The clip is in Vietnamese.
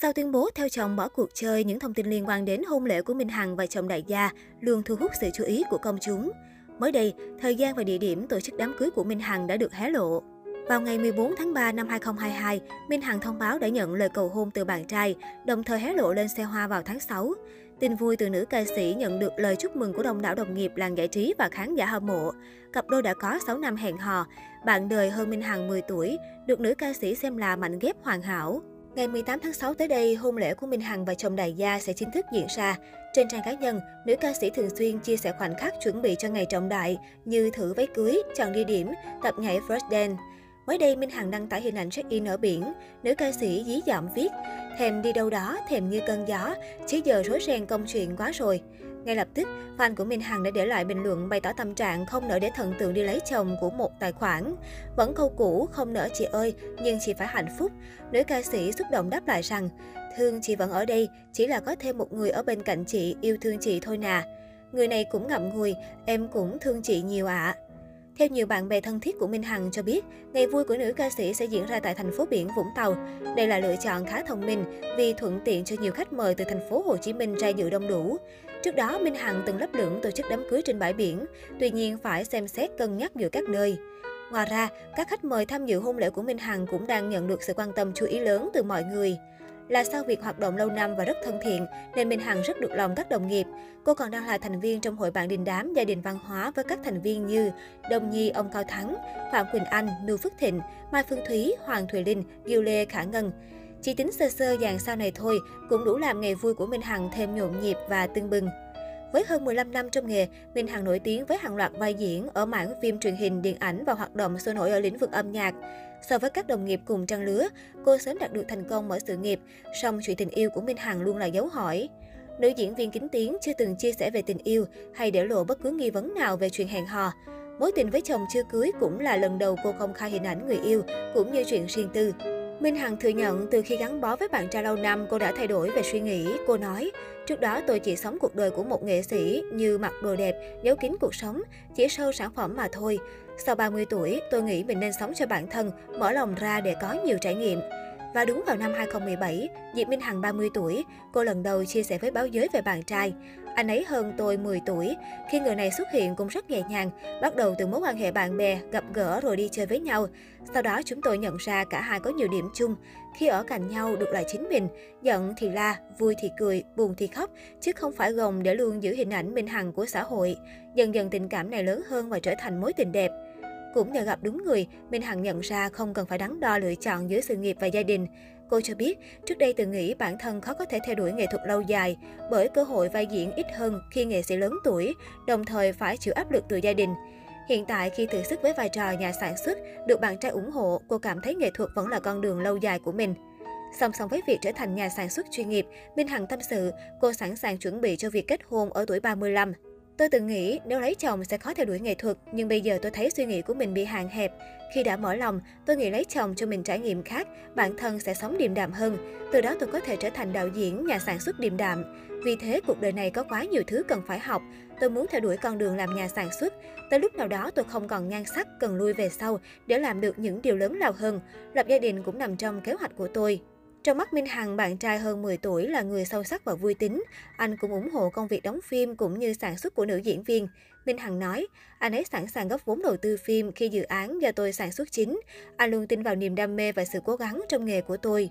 Sau tuyên bố theo chồng bỏ cuộc chơi, những thông tin liên quan đến hôn lễ của Minh Hằng và chồng đại gia luôn thu hút sự chú ý của công chúng. Mới đây, thời gian và địa điểm tổ chức đám cưới của Minh Hằng đã được hé lộ. Vào ngày 14 tháng 3 năm 2022, Minh Hằng thông báo đã nhận lời cầu hôn từ bạn trai, đồng thời hé lộ lên xe hoa vào tháng 6. Tin vui từ nữ ca sĩ nhận được lời chúc mừng của đông đảo đồng nghiệp làng giải trí và khán giả hâm mộ. Cặp đôi đã có 6 năm hẹn hò, bạn đời hơn Minh Hằng 10 tuổi, được nữ ca sĩ xem là mạnh ghép hoàn hảo. Ngày 18 tháng 6 tới đây, hôn lễ của Minh Hằng và chồng đại gia sẽ chính thức diễn ra. Trên trang cá nhân, nữ ca sĩ thường xuyên chia sẻ khoảnh khắc chuẩn bị cho ngày trọng đại như thử váy cưới, chọn địa điểm, tập nhảy first dance. Mới đây, Minh Hằng đăng tải hình ảnh check-in ở biển. Nữ ca sĩ dí dọm viết, thèm đi đâu đó, thèm như cơn gió, chỉ giờ rối ren công chuyện quá rồi. Ngay lập tức, fan của Minh Hằng đã để lại bình luận bày tỏ tâm trạng không nỡ để thần tượng đi lấy chồng của một tài khoản. Vẫn câu cũ, không nỡ chị ơi, nhưng chị phải hạnh phúc. Nữ ca sĩ xúc động đáp lại rằng, thương chị vẫn ở đây, chỉ là có thêm một người ở bên cạnh chị, yêu thương chị thôi nà. Người này cũng ngậm ngùi, em cũng thương chị nhiều ạ. À. Theo nhiều bạn bè thân thiết của Minh Hằng cho biết, ngày vui của nữ ca sĩ sẽ diễn ra tại thành phố biển Vũng Tàu. Đây là lựa chọn khá thông minh vì thuận tiện cho nhiều khách mời từ thành phố Hồ Chí Minh ra dự đông đủ. Trước đó, Minh Hằng từng lấp lửng tổ chức đám cưới trên bãi biển, tuy nhiên phải xem xét cân nhắc giữa các nơi. Ngoài ra, các khách mời tham dự hôn lễ của Minh Hằng cũng đang nhận được sự quan tâm chú ý lớn từ mọi người. Là sau việc hoạt động lâu năm và rất thân thiện, nên Minh Hằng rất được lòng các đồng nghiệp. Cô còn đang là thành viên trong hội bạn đình đám gia đình văn hóa với các thành viên như Đồng Nhi, ông Cao Thắng, Phạm Quỳnh Anh, Lưu Phước Thịnh, Mai Phương Thúy, Hoàng Thùy Linh, Diêu Lê, Khả Ngân. Chỉ tính sơ sơ dàn sau này thôi cũng đủ làm ngày vui của Minh Hằng thêm nhộn nhịp và tưng bừng. Với hơn 15 năm trong nghề, Minh Hằng nổi tiếng với hàng loạt vai diễn ở mảng phim truyền hình, điện ảnh và hoạt động sôi nổi ở lĩnh vực âm nhạc. So với các đồng nghiệp cùng trang lứa, cô sớm đạt được thành công ở sự nghiệp, song chuyện tình yêu của Minh Hằng luôn là dấu hỏi. Nữ diễn viên kính tiếng chưa từng chia sẻ về tình yêu hay để lộ bất cứ nghi vấn nào về chuyện hẹn hò. Mối tình với chồng chưa cưới cũng là lần đầu cô công khai hình ảnh người yêu, cũng như chuyện riêng tư. Minh Hằng thừa nhận từ khi gắn bó với bạn trai lâu năm, cô đã thay đổi về suy nghĩ. Cô nói, trước đó tôi chỉ sống cuộc đời của một nghệ sĩ như mặc đồ đẹp, giấu kín cuộc sống, chỉ sâu sản phẩm mà thôi. Sau 30 tuổi, tôi nghĩ mình nên sống cho bản thân, mở lòng ra để có nhiều trải nghiệm. Và đúng vào năm 2017, Diệp Minh Hằng 30 tuổi, cô lần đầu chia sẻ với báo giới về bạn trai. Anh ấy hơn tôi 10 tuổi. Khi người này xuất hiện cũng rất nhẹ nhàng, bắt đầu từ mối quan hệ bạn bè, gặp gỡ rồi đi chơi với nhau. Sau đó chúng tôi nhận ra cả hai có nhiều điểm chung. Khi ở cạnh nhau được là chính mình, giận thì la, vui thì cười, buồn thì khóc, chứ không phải gồng để luôn giữ hình ảnh Minh Hằng của xã hội. Dần dần tình cảm này lớn hơn và trở thành mối tình đẹp. Cũng nhờ gặp đúng người, Minh Hằng nhận ra không cần phải đắn đo lựa chọn giữa sự nghiệp và gia đình. Cô cho biết, trước đây từng nghĩ bản thân khó có thể theo đuổi nghệ thuật lâu dài bởi cơ hội vai diễn ít hơn khi nghệ sĩ lớn tuổi, đồng thời phải chịu áp lực từ gia đình. Hiện tại khi thử sức với vai trò nhà sản xuất, được bạn trai ủng hộ, cô cảm thấy nghệ thuật vẫn là con đường lâu dài của mình. Song song với việc trở thành nhà sản xuất chuyên nghiệp, Minh Hằng tâm sự, cô sẵn sàng chuẩn bị cho việc kết hôn ở tuổi 35. Tôi từng nghĩ nếu lấy chồng sẽ khó theo đuổi nghệ thuật, nhưng bây giờ tôi thấy suy nghĩ của mình bị hạn hẹp. Khi đã mở lòng, tôi nghĩ lấy chồng cho mình trải nghiệm khác, bản thân sẽ sống điềm đạm hơn. Từ đó tôi có thể trở thành đạo diễn, nhà sản xuất điềm đạm. Vì thế cuộc đời này có quá nhiều thứ cần phải học. Tôi muốn theo đuổi con đường làm nhà sản xuất. Tới lúc nào đó tôi không còn nhan sắc, cần lui về sau để làm được những điều lớn lao hơn. Lập gia đình cũng nằm trong kế hoạch của tôi. Trong mắt Minh Hằng, bạn trai hơn 10 tuổi là người sâu sắc và vui tính. Anh cũng ủng hộ công việc đóng phim cũng như sản xuất của nữ diễn viên. Minh Hằng nói, anh ấy sẵn sàng góp vốn đầu tư phim khi dự án do tôi sản xuất chính. Anh luôn tin vào niềm đam mê và sự cố gắng trong nghề của tôi.